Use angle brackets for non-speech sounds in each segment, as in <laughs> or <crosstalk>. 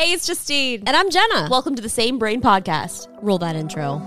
Hey, it's Justine. And I'm Jenna. Welcome to the Same Brain Podcast. Roll that intro.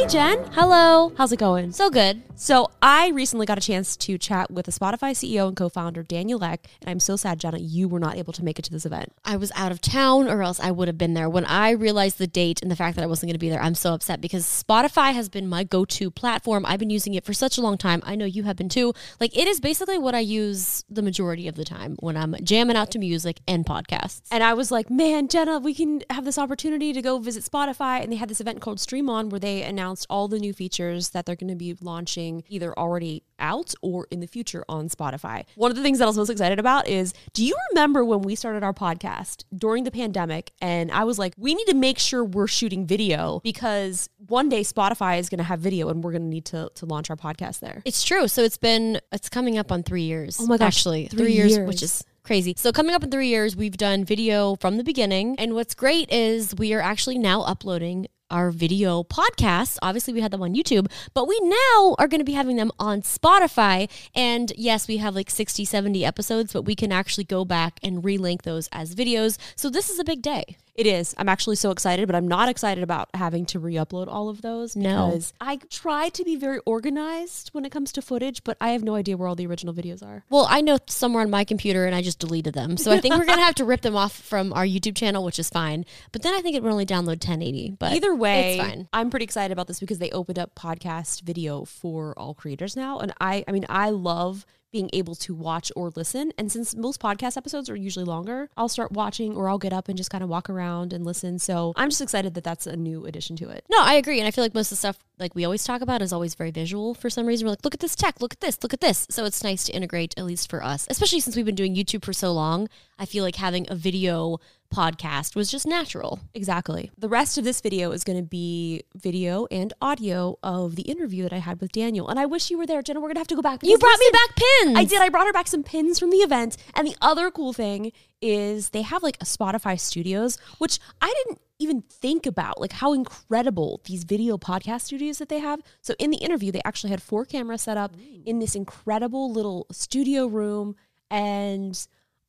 Hey, Jen. Hello. How's it going? So good. So, I recently got a chance to chat with the Spotify CEO and co founder, Daniel Ek, and I'm so sad, Jenna, you were not able to make it to this event. I was out of town or else I would have been there. When I realized the date and the fact that I wasn't going to be there, I'm so upset because Spotify has been my go to platform. I've been using it for such a long time. I know you have been too. Like, it is basically what I use the majority of the time when I'm jamming out to music and podcasts. And I was like, man, Jenna, we can have this opportunity to go visit Spotify. And they had this event called Stream On where they announced all the new features that they're going to be launching either already out or in the future on Spotify. One of the things that I was most excited about is do you remember when we started our podcast during the pandemic? And I was like, we need to make sure we're shooting video because one day Spotify is going to have video and we're going to need to, to launch our podcast there. It's true. So it's been, it's coming up on three years. Oh my gosh, Actually, three three, years, years. which is crazy. So coming up in three years, we've done video from the beginning. And what's great is we are actually now uploading our video podcasts. Obviously, we had them on YouTube, but we now are going to be having them on Spotify. And yes, we have like 60, 70 episodes, but we can actually go back and relink those as videos. So this is a big day. It is. I'm actually so excited, but I'm not excited about having to re-upload all of those No. because I try to be very organized when it comes to footage, but I have no idea where all the original videos are. Well, I know somewhere on my computer and I just deleted them. So I think we're going <laughs> to have to rip them off from our YouTube channel, which is fine. But then I think it would only download 1080. But Either way, it's fine. I'm pretty excited about this because they opened up podcast video for all creators now, and I, I mean, I love being able to watch or listen. And since most podcast episodes are usually longer, I'll start watching or I'll get up and just kind of walk around and listen. So I'm just excited that that's a new addition to it. No, I agree. And I feel like most of the stuff like we always talk about is always very visual for some reason. We're like, look at this tech, look at this, look at this. So it's nice to integrate, at least for us, especially since we've been doing YouTube for so long. I feel like having a video podcast was just natural. Exactly. The rest of this video is going to be video and audio of the interview that I had with Daniel. And I wish you were there, Jenna. We're going to have to go back. You brought me back pins. I did. I brought her back some pins from the event. And the other cool thing is they have like a Spotify studios, which I didn't even think about, like how incredible these video podcast studios that they have. So in the interview, they actually had four cameras set up in this incredible little studio room. And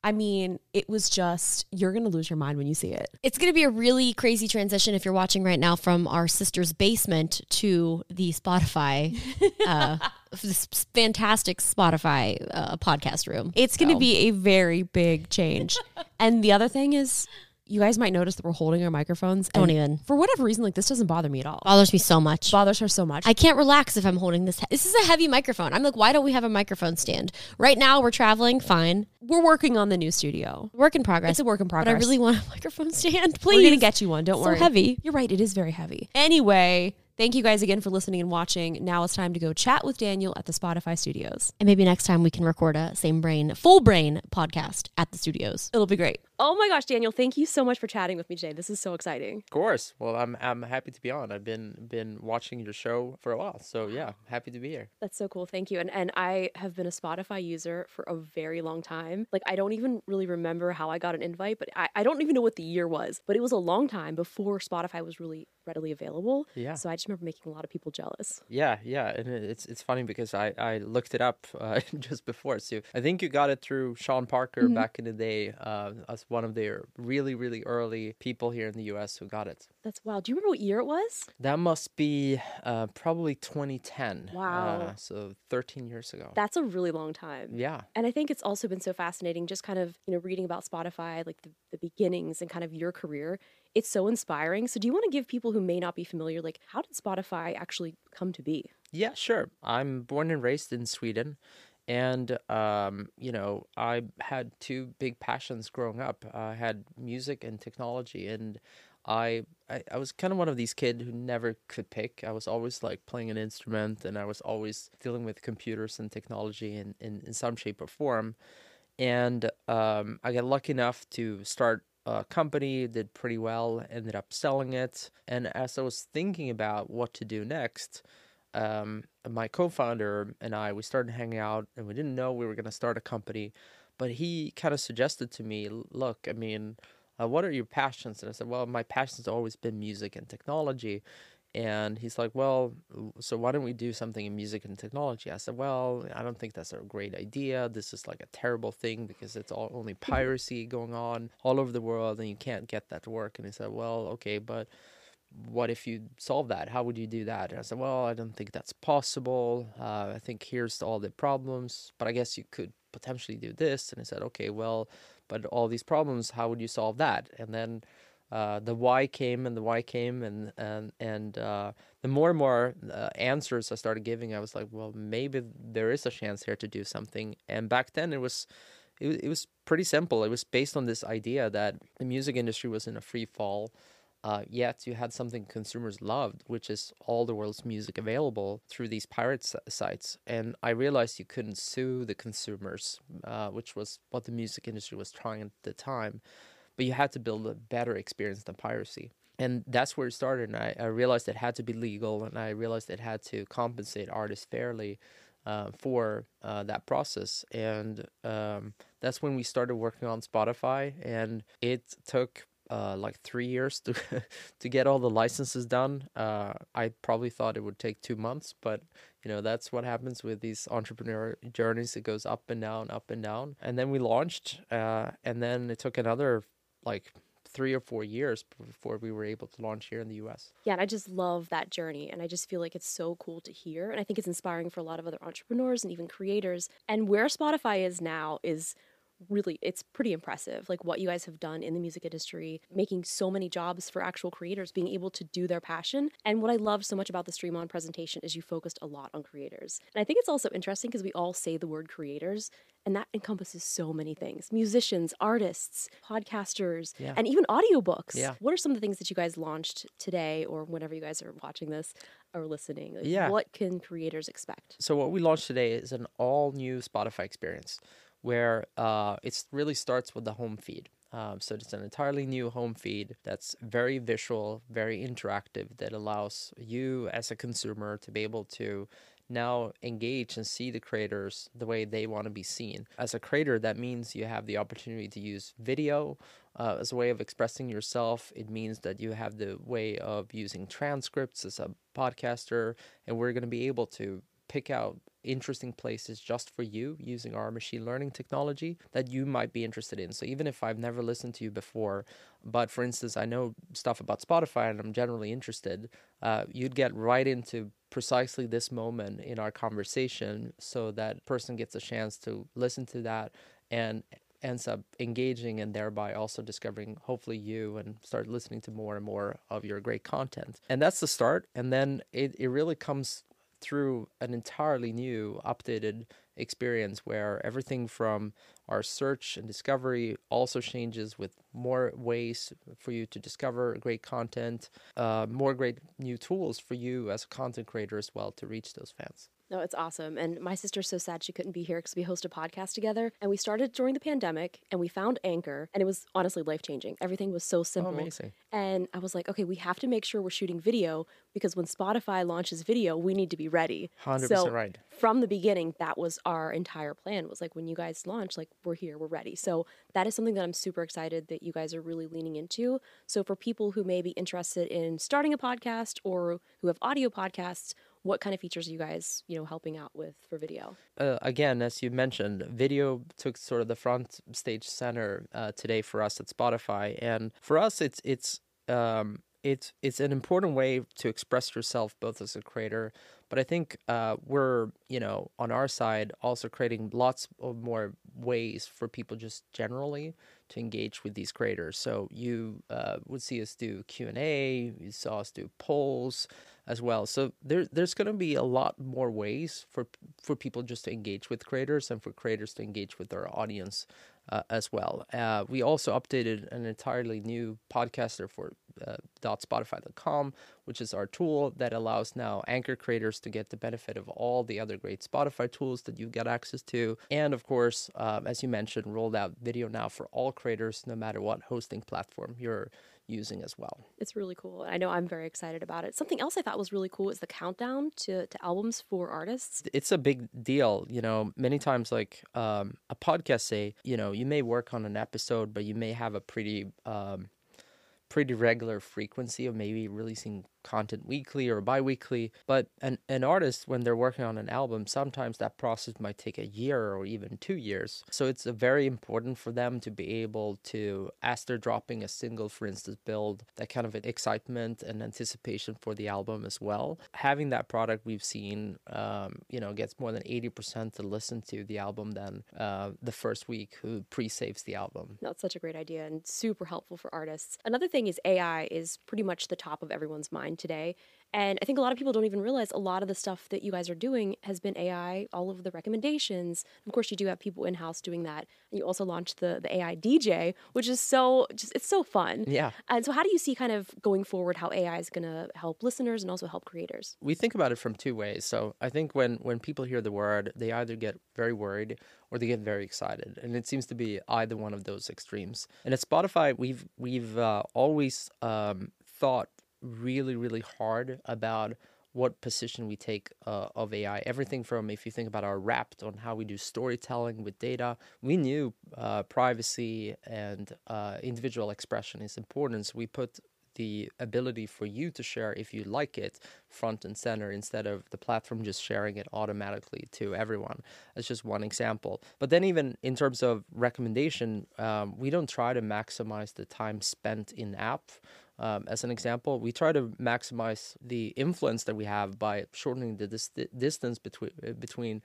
I mean, it was just, you're going to lose your mind when you see it. It's going to be a really crazy transition if you're watching right now from our sister's basement to the Spotify, uh, <laughs> this fantastic Spotify uh, podcast room. It's going to So- be a very big change. <laughs> and the other thing is, you guys might notice that we're holding our microphones. Don't even. For whatever reason, like this doesn't bother me at all. bothers me so much. bothers her so much. I can't relax if I'm holding this. This is a heavy microphone. I'm like, why don't we have a microphone stand? Right now, we're traveling. Fine. we're working on the new studio. Work in progress. It's a work in progress. But I really want a <laughs> microphone stand. Please. We're gonna get you one. Don't So worry. So heavy. You're right. It is very heavy. Anyway, thank you guys again for listening and watching. Now it's time to go chat with Daniel at the Spotify studios. And maybe next time we can record a same brain, full brain podcast at the studios. It'll be great. Oh my gosh, Daniel! Thank you so much for chatting with me today. This is so exciting. Of course. Well, I'm I'm happy to be on. I've been been watching your show for a while, so yeah, happy to be here. That's so cool. Thank you. And and I have been a Spotify user for a very long time. Like I don't even really remember how I got an invite, but I, I don't even know what the year was. But it was a long time before Spotify was really readily available. Yeah. So I just remember making a lot of people jealous. Yeah, yeah, and it's it's funny because I I looked it up <laughs> uh, just before. So I think you got it through Sean Parker back in the day, uh, as one of their really really early people here in the U.S. who got it. That's wild. Do you remember what year it was? That must be uh, probably 2010. Wow. Uh, so 13 years ago. That's a really long time. yeah. And I think it's also been so fascinating just kind of, you know, reading about Spotify, like the, the beginnings and kind of your career. It's so inspiring. So do you want to give people who may not be familiar, like how did Spotify actually come to be? Yeah, sure. I'm born and raised in Sweden. And, um, you know, I had two big passions growing up. I had music and technology. And I, I, I was kind of one of these kids who never could pick. I was always like playing an instrument and I was always dealing with computers and technology in, in, in some shape or form. And um, I got lucky enough to start a company, did pretty well, ended up selling it. And as I was thinking about what to do next, um, my co-founder and I we started hanging out, and we didn't know we were going to start a company, but he kind of suggested to me, "Look, I mean, uh, what are your passions?" And I said, "Well, my passion's always been music and technology." and he's like, "Well, so why don't we do something in music and technology?" I said, "Well, I don't think that's a great idea. This is like a terrible thing because it's all only piracy going on all over the world, and you can't get that to work." And he said, "Well, okay, but." What if you solve that? How would you do that? And I said, well, I don't think that's possible. Uh, I think here's all the problems, but I guess you could potentially do this. And I said, okay, well, but all these problems, how would you solve that? And then uh, the why came and the why came and and and uh, the more and more uh, answers I started giving, I was like, well, maybe there is a chance here to do something. And back then, it was it, it was pretty simple. It was based on this idea that the music industry was in a free fall. Uh, yet you had something consumers loved, which is all the world's music available through these pirate sites. And I realized you couldn't sue the consumers, uh, which was what the music industry was trying at the time but you had to build a better experience than piracy. And that's where it started. And I, I realized it had to be legal, and I realized it had to compensate artists fairly uh, for uh, that process. And um, that's when we started working on Spotify, and it took uh, like three years to <laughs> to get all the licenses done. Uh, I probably thought it would take two months, but you know that's what happens with these entrepreneur journeys. It goes up and down, up and down, and then we launched, uh, and then it took another like three or four years before we were able to launch here in the US. Yeah, and I just love that journey. And I just feel like it's so cool to hear. And I think it's inspiring for a lot of other entrepreneurs and even creators. And where Spotify is now is really it's pretty impressive like what you guys have done in the music industry making so many jobs for actual creators being able to do their passion. And what i love so much about the stream on presentation is you focused a lot on creators. And i think it's also interesting because we all say the word creators and that encompasses so many things. Musicians artists podcasters yeah. and even audiobooks. Yeah. what are some of the things that you guys launched today or whenever you guys are watching this or listening? Like, yeah. what can creators expect? So what we launched today is an all new spotify experience where uh, it really starts with the home feed. Um, so it's an entirely new home feed that's very visual, very interactive, that allows you as a consumer to be able to now engage and see the creators the way they want to be seen. As a creator, that means you have the opportunity to use video uh, as a way of expressing yourself. It means that you have the way of using transcripts as a podcaster, and we're going to be able to pick out interesting places just for you using our machine learning technology that you might be interested in. So even if I've never listened to you before, but for instance, I know stuff about Spotify and I'm generally interested, uh, you'd get right into precisely this moment in our conversation so that person gets a chance to listen to that and ends up engaging and thereby also discovering hopefully you and start listening to more and more of your great content and that's the start and then it, it really comes through an entirely new, updated experience where everything from our search and discovery also changes with more ways for you to discover great content, uh, more great new tools for you as a content creator as well to reach those fans. No, it's awesome. And my sister's so sad she couldn't be here because we host a podcast together. And we started during the pandemic and we found Anchor and it was honestly life changing. Everything was so oh, simple. Oh, amazing. And I was like, okay, we have to make sure we're shooting video because when Spotify launches video, we need to be ready. 100% so right. From the beginning, that was our entire plan was like, when you guys launch, like, we're here, we're ready. So that is something that I'm super excited that you guys are really leaning into. So for people who may be interested in starting a podcast or who have audio podcasts, what kind of features are you guys you know helping out with for video? Uh, again as you mentioned video took sort of the front stage center uh, today for us at spotify. And for us it's it's um, it's it's an important way to express yourself both as a creator but i think uh, we're you know on our side also creating lots of more ways for people just generally to engage with these creators. So you uh, would see us do q&a you saw us do polls as well. So there, there's going to be a lot more ways for for people just to engage with creators and for creators to engage with their audience uh, as well. Uh, we also updated an entirely new podcaster for uh, .spotify.com, which is our tool that allows now Anchor creators to get the benefit of all the other great Spotify tools that you've got access to. And of course, um, as you mentioned, rolled out video now for all creators, no matter what hosting platform you're using as well. It's really cool. I know I'm very excited about it. Something else I thought was really cool is the countdown to, to albums for artists. It's a big deal. You know, many times, like um, a podcast, say, you know, you may work on an episode, but you may have a pretty, um, pretty regular frequency of maybe releasing content weekly or bi-weekly but an, an artist when they're working on an album sometimes that process might take a year or even two years. So it's very important for them to be able to as they're dropping a single for instance build that kind of an excitement and anticipation for the album as well. Having that product we've seen um, you know gets more than 80% to listen to the album than uh, the first week who pre-saves the album. That's such a great idea and super helpful for artists. Another thing is ai is pretty much the top of everyone's mind today. And I think a lot of people don't even realize a lot of the stuff that you guys are doing has been AI, all of the recommendations. Of course, you do have people in house doing that. And you also launched the, the AI DJ, which is so just it's so fun. Yeah. And so how do you see kind of going forward how AI is gonna help listeners and also help creators? We think about it from two ways. So I think when when people hear the word, they either get very worried or they get very excited. And it seems to be either one of those extremes. And at Spotify, we've we've uh, always um, thought really, really hard about what position we take uh, of AI. Everything from if you think about our Wrapped on how we do storytelling with data, we knew uh, privacy and uh, individual expression is important. So we put the ability for you to share if you like it front and center instead of the platform just sharing it automatically to everyone. That's just one example. But then, even in terms of recommendation, um, we don't try to maximize the time spent in app. Um, as an example, we try to maximize the influence that we have by shortening the dis- distance between uh, between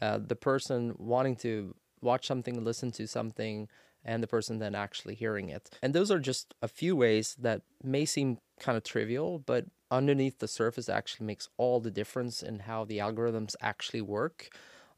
uh, the person wanting to watch something, listen to something, and the person then actually hearing it. And those are just a few ways that may seem kind of trivial, but underneath the surface actually makes all the difference in how the algorithms actually work.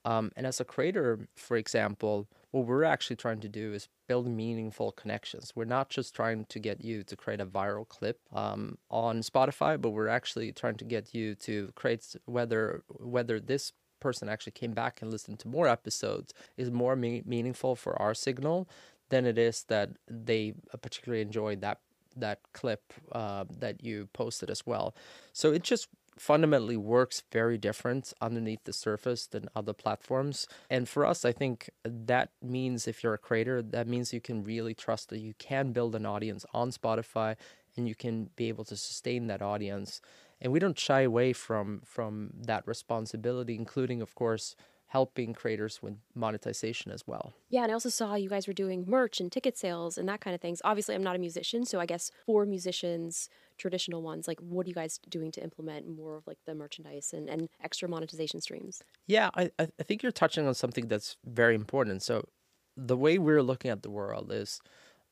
Um, and as a creator, for example, what we're actually trying to do is build meaningful connections. We're not just trying to get you to create a viral clip um, on Spotify, but we're actually trying to get you to create whether whether this person actually came back and listened to more episodes is more me- meaningful for our signal than it is that they particularly enjoyed that that clip uh, that you posted as well. So it just fundamentally works very different underneath the surface than other platforms. And for us, I think that means if you're a creator, that means you can really trust that you can build an audience on Spotify and you can be able to sustain that audience. And we don't shy away from from that responsibility, including, of course, helping creators with monetization as well. Yeah, and I also saw you guys were doing merch and ticket sales and that kind of things. Obviously, I'm not a musician, so I guess for musicians, traditional ones, like what are you guys doing to implement more of like the merchandise and, and extra monetization streams? Yeah, I, I think you're touching on something that's very important. So the way we're looking at the world is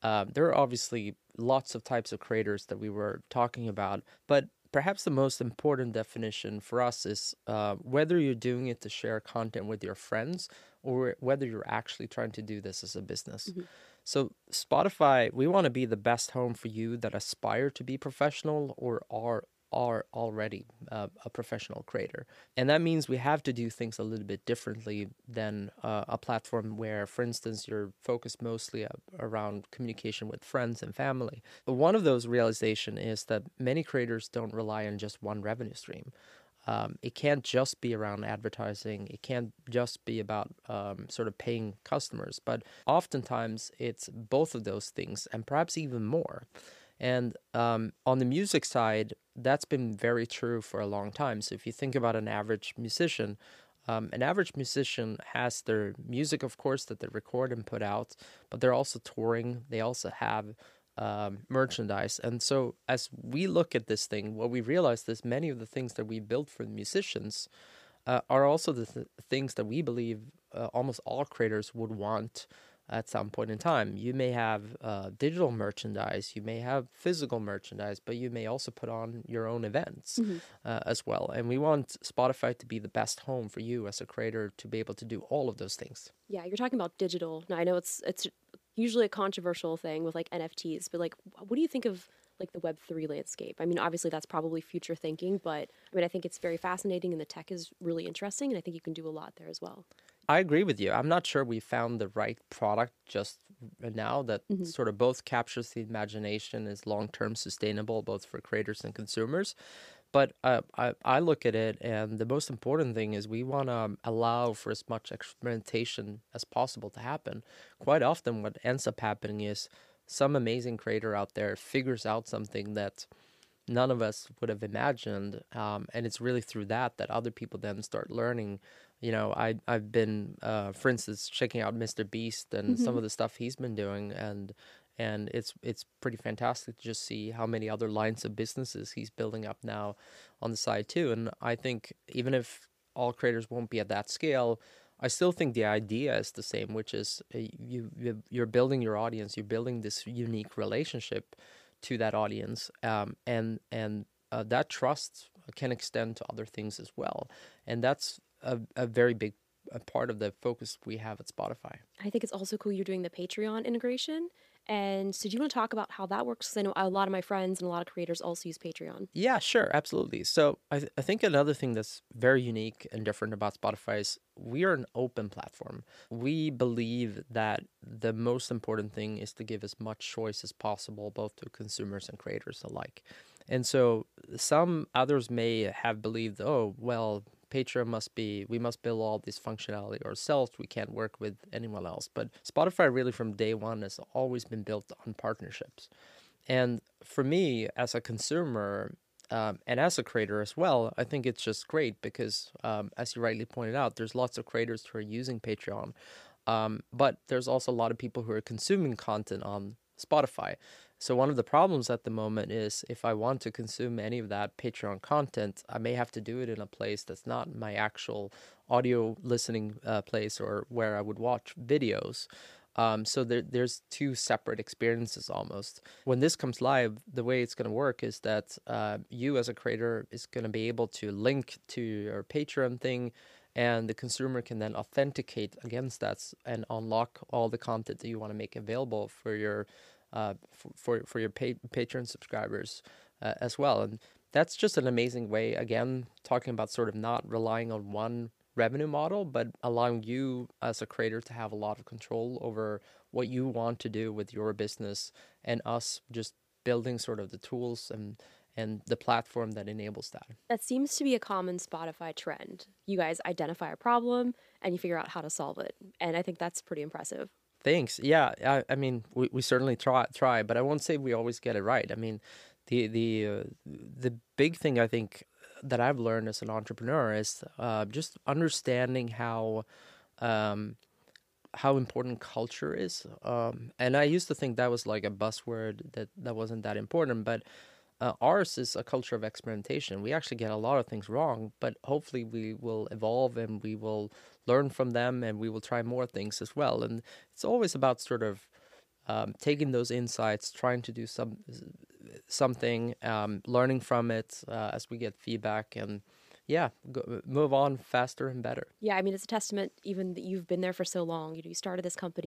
uh, there are obviously lots of types of creators that we were talking about, but perhaps the most important definition for us is uh, whether you're doing it to share content with your friends or whether you're actually trying to do this as a business. Mm-hmm. So, Spotify, we want to be the best home for you that aspire to be professional or are are already uh, a professional creator. And that means we have to do things a little bit differently than uh, a platform where, for instance, you're focused mostly around communication with friends and family. But one of those realization is that many creators don't rely on just one revenue stream. Um, it can't just be around advertising. It can't just be about um, sort of paying customers, but oftentimes it's both of those things and perhaps even more. And um, on the music side, that's been very true for a long time. So if you think about an average musician, um, an average musician has their music, of course, that they record and put out, but they're also touring. They also have um, merchandise. And so as we look at this thing, what we realize is many of the things that we built for the musicians uh, are also the th- things that we believe uh, almost all creators would want at some point in time. You may have uh, digital merchandise, you may have physical merchandise, but you may also put on your own events mm-hmm. uh, as well. And we want Spotify to be the best home for you as a creator to be able to do all of those things. Yeah, you're talking about digital. Now I know it's it's usually a controversial thing with like NFTs, but like, what do you think of like the Web three landscape? I mean, obviously that's probably future thinking, but I mean, I think it's very fascinating, and the tech is really interesting, and I think you can do a lot there as well. I agree with you. I'm not sure we found the right product just now that mm-hmm. sort of both captures the imagination, is long term sustainable both for creators and consumers. But uh, I, I look at it, and the most important thing is we want to allow for as much experimentation as possible to happen. Quite often, what ends up happening is some amazing creator out there figures out something that none of us would have imagined. Um, and it's really through that that other people then start learning. You know, I I've been, uh, for instance, checking out Mr. Beast and some of the stuff he's been doing, and and it's it's pretty fantastic to just see how many other lines of businesses he's building up now on the side too. And I think even if all creators won't be at that scale, I still think the idea is the same, which is uh, you you- you're building your audience, you're building this unique relationship to that audience, um, and and uh, that trust can extend to other things as well, and that's a, a very big a part of the focus we have at Spotify. I think it's also cool you're doing the Patreon integration. And so, do you want to talk about how that works? Because I know a lot of my friends and a lot of creators also use Patreon. Yeah, sure, absolutely. So I, th- I think another thing that's very unique and different about Spotify is we are an open platform. We believe that the most important thing is to give as much choice as possible, both to consumers and creators alike. And so some others may have believed, oh, well, Patreon must be, we must build all this functionality ourselves. We can't work with anyone else. But Spotify, really, from day one, has always been built on partnerships. And for me, as a consumer um, and as a creator as well, I think it's just great because, um, as you rightly pointed out, there's lots of creators who are using Patreon. Um, but there's also a lot of people who are consuming content on Spotify. So one of the problems at the moment is if I want to consume any of that Patreon content, I may have to do it in a place that's not my actual audio listening uh, place or where I would watch videos. Um, so there, there's two separate experiences almost. When this comes live, the way it's going to work is that uh, you as a creator is going to be able to link to your Patreon thing, and the consumer can then authenticate against that and unlock all the content that you want to make available for your uh, for for your pa- Patreon subscribers uh, as well. And that's just an amazing way. Again, talking about sort of not relying on one revenue model, but allowing you as a creator to have a lot of control over what you want to do with your business, and us just building sort of the tools and and the platform that enables that. That seems to be a common Spotify trend. You guys identify a problem and you figure out how to solve it. And I think that's pretty impressive. Thanks. Yeah, I, I mean, we, we certainly try try, but I won't say we always get it right. I mean, the the uh, the big thing I think that I've learned as an entrepreneur is uh, just understanding how um, how important culture is. Um, and I used to think that was like a buzzword that that wasn't that important, but uh, ours is a culture of experimentation. We actually get a lot of things wrong, but hopefully we will evolve and we will learn from them and we will try more things as well. And it's always about sort of um, taking those insights, trying to do some something, um, learning from it uh, as we get feedback, and yeah, go, move on faster and better. Yeah, I mean, it's a testament even that you've been there for so long. You know, you started this company.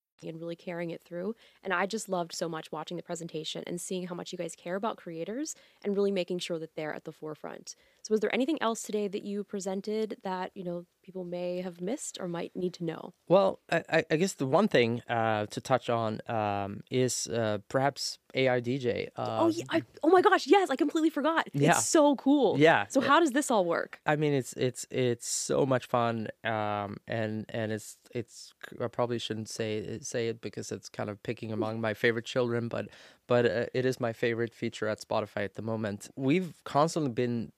And really carrying it through. And I just loved so much watching the presentation and seeing how much you guys care about creators and really making sure that they're at the forefront. So was there anything else today that you presented that, you know, people may have missed or might need to know? Well, I, I- guess the one thing uh, to touch on um, is uh, perhaps AI DJ. oh, Um, yeah, I, oh my gosh, yes, I completely forgot. Yeah. It's so cool. Yeah. So how does this all work? I mean, it's it's it's so much fun, um, and and it's it's. I probably shouldn't say say it because it's kind of picking among my favorite children, but but uh, it is my favorite feature at Spotify at the moment. We've constantly been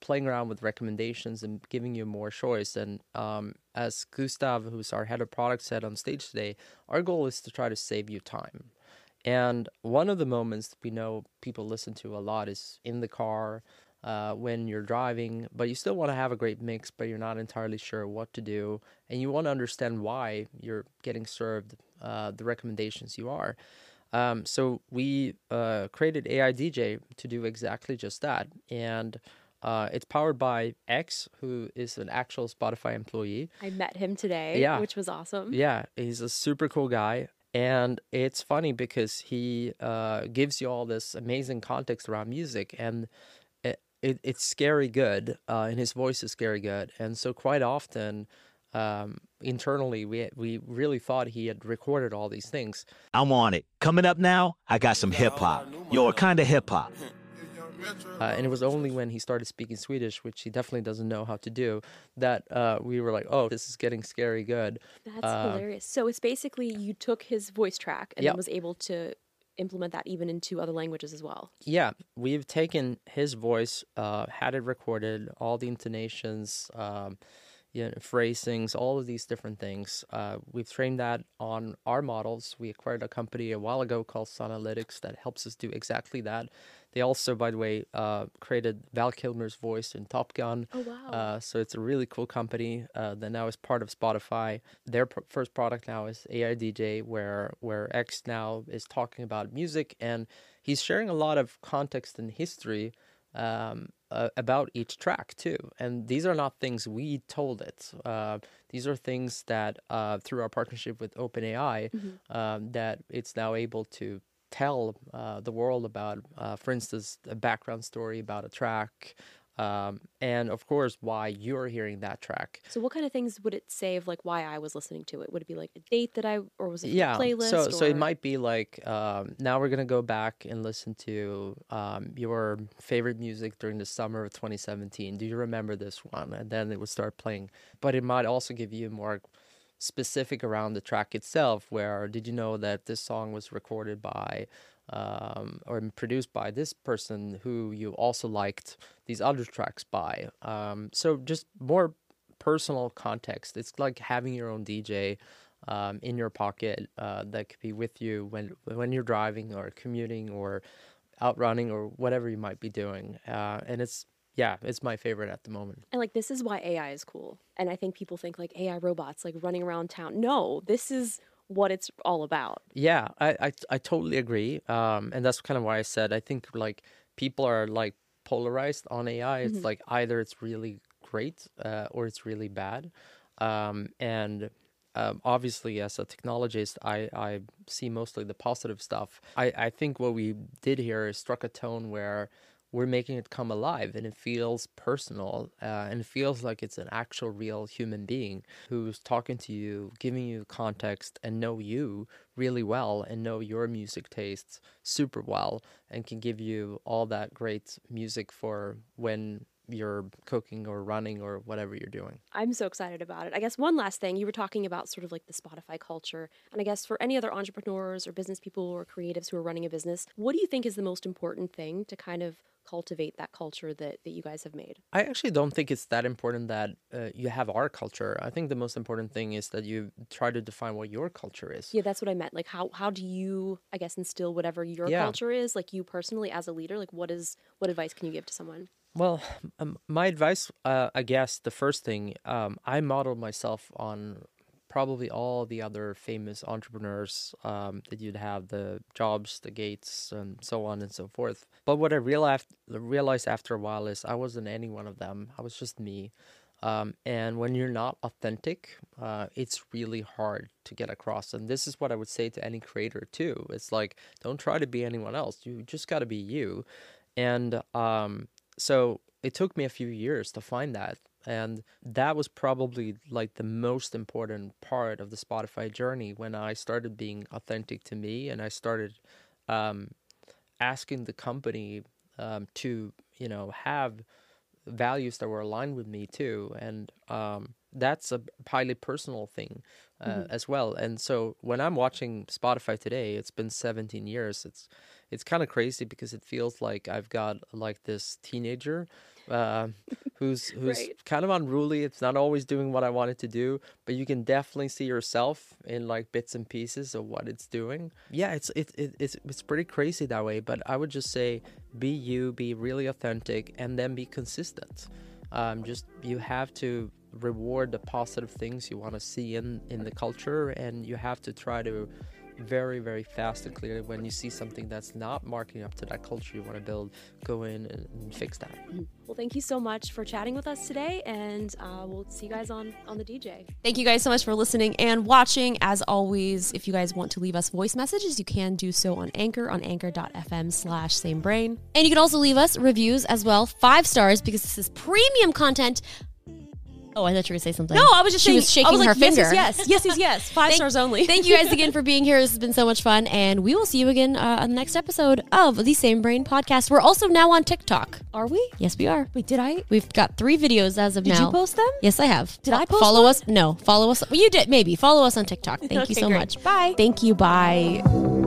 playing around with recommendations and giving you more choice. And um, as Gustav, who's our head of product, said on stage today, our goal is to try to save you time. And one of the moments we know people listen to a lot is in the car, uh, when you're driving, but you still want to have a great mix, but you're not entirely sure what to do, and you want to understand why you're getting served uh, the recommendations you are. Um, so we uh, created AI DJ to do exactly just that, and uh, it's powered by X, who is an actual Spotify employee. I met him today, Yeah. which was awesome. Yeah, he's a super cool guy. And it's funny because he uh, gives you all this amazing context around music, and it, it, it's scary good, uh, and his voice is scary good. And so, quite often, um, internally, we we really thought he had recorded all these things. I'm on it. Coming up now, I got some hip hop. Your kind of hip hop. Uh, and it was only when he started speaking Swedish, which he definitely doesn't know how to do, that uh, we were like, "Oh, this is getting scary good." That's Uh, hilarious. So it's basically you took his voice track and Yep. then was able to implement that even into other languages as well. Yeah, we've taken his voice, uh, had it recorded, all the intonations, um, you know, phrasings, all of these different things. Uh, we've trained that on our models. We acquired a company a while ago called Sonantic that helps us do exactly that. They also, by the way, uh, created Val Kilmer's voice in Top Gun. Oh, wow. Uh, so it's a really cool company uh, that now is part of Spotify. Their pr- first product now is AI DJ, where where X now is talking about music and he's sharing a lot of context and history um, uh, about each track too. And these are not things we told it. Uh, these are things that uh, through our partnership with OpenAI, um, that it's now able to tell uh, the world about, uh, for instance, a background story about a track. Um, and of course, why you're hearing that track. So what kind of things would it say of like why I was listening to it? Would it be like a date that I or was it yeah playlist? so so it might be like um, now we're gonna go back and listen to um, your favorite music during the summer of 2017 do you remember this one and then it would start playing but it might also give you more specific around the track itself where did you know that this song was recorded by um, or produced by this person who you also liked these other tracks by? Um, so just more personal context it's like having your own dj um, in your pocket uh, that could be with you when when you're driving or commuting or out running or whatever you might be doing uh, and it's yeah it's my favorite at the moment And like this is why AI is cool. And I think people think like AI robots like running around town. No, this is what it's all about. Yeah, I, I, I totally agree. Um, and that's kind of why I said I think like people are like polarized on AI. It's like either it's really great uh, or it's really bad. Um, and um, obviously, as a technologist, I, I see mostly the positive stuff. I, I think what we did here is struck a tone where we're making it come alive and it feels personal uh, and it feels like it's an actual real human being who's talking to you giving you context and know you really well and know your music tastes super well and can give you all that great music for when you're cooking or running or whatever you're doing I'm so excited about it. I guess one last thing, you were talking about sort of like the Spotify culture. And I guess for any other entrepreneurs or business people or creatives who are running a business, what do you think is the most important thing to kind of cultivate that culture that, that you guys have made? I actually don't think it's that important that uh, you have our culture. I think the most important thing is that you try to define what your culture is. Yeah, that's what I meant. Like how how do you I guess instill whatever your Yeah. culture is, like you personally as a leader, like what is what advice can you give to someone? Well, um, my advice, uh, I guess, the first thing, um, I modeled myself on probably all the other famous entrepreneurs um, that you'd have the Jobs, the Gates, and so on and so forth. But what I realized, after a while is I wasn't any one of them. I was just me. Um, and when you're not authentic, uh, it's really hard to get across. And this is what I would say to any creator too. It's like, don't try to be anyone else. You just got to be you. And um, so it took me a few years to find that. And that was probably like the most important part of the Spotify journey when I started being authentic to me and I started um, asking the company um, to, you know, have values that were aligned with me too. And um, that's a highly personal thing uh, as well. And so when I'm watching Spotify today, it's been 17 years. It's it's kind of crazy because it feels like I've got like this teenager uh, <laughs> who's who's Right. kind of unruly. It's not always doing what I wanted to do, but you can definitely see yourself in like bits and pieces of what it's doing. Yeah, it's it, it it's it's pretty crazy that way. But I would just say, be you, be really authentic, and then be consistent. Um, just you have to reward the positive things you want to see in in the culture, and you have to try to very, very fast and clear. When you see something that's not marking up to that culture you want to build, go in and, and fix that. Well, thank you so much for chatting with us today, and uh, we'll see you guys on on the DJ. Thank you guys so much for listening and watching. As always, if you guys want to leave us voice messages, you can do so on Anchor on Anchor.fm slash Same Brain. And you can also leave us reviews as well, five stars, because this is premium content. Oh, I thought you were going to say something. No, I was just she saying. was shaking I was like, her finger. Yes, yes, yes, yes, yes. <laughs> Five Thank- stars only. Thank you guys again <laughs> for being here. This has been so much fun, and we will see you again uh, on the next episode of the Same Brain podcast. We're also now on TikTok. Are we? Yes, we are. Wait, did I? We've got three videos as of Did now. Did you post them? Yes, I have. Did I post Follow us? No, follow us. Well, you did maybe. Follow us on TikTok. Thank you so great. much. Bye. Thank you. Bye.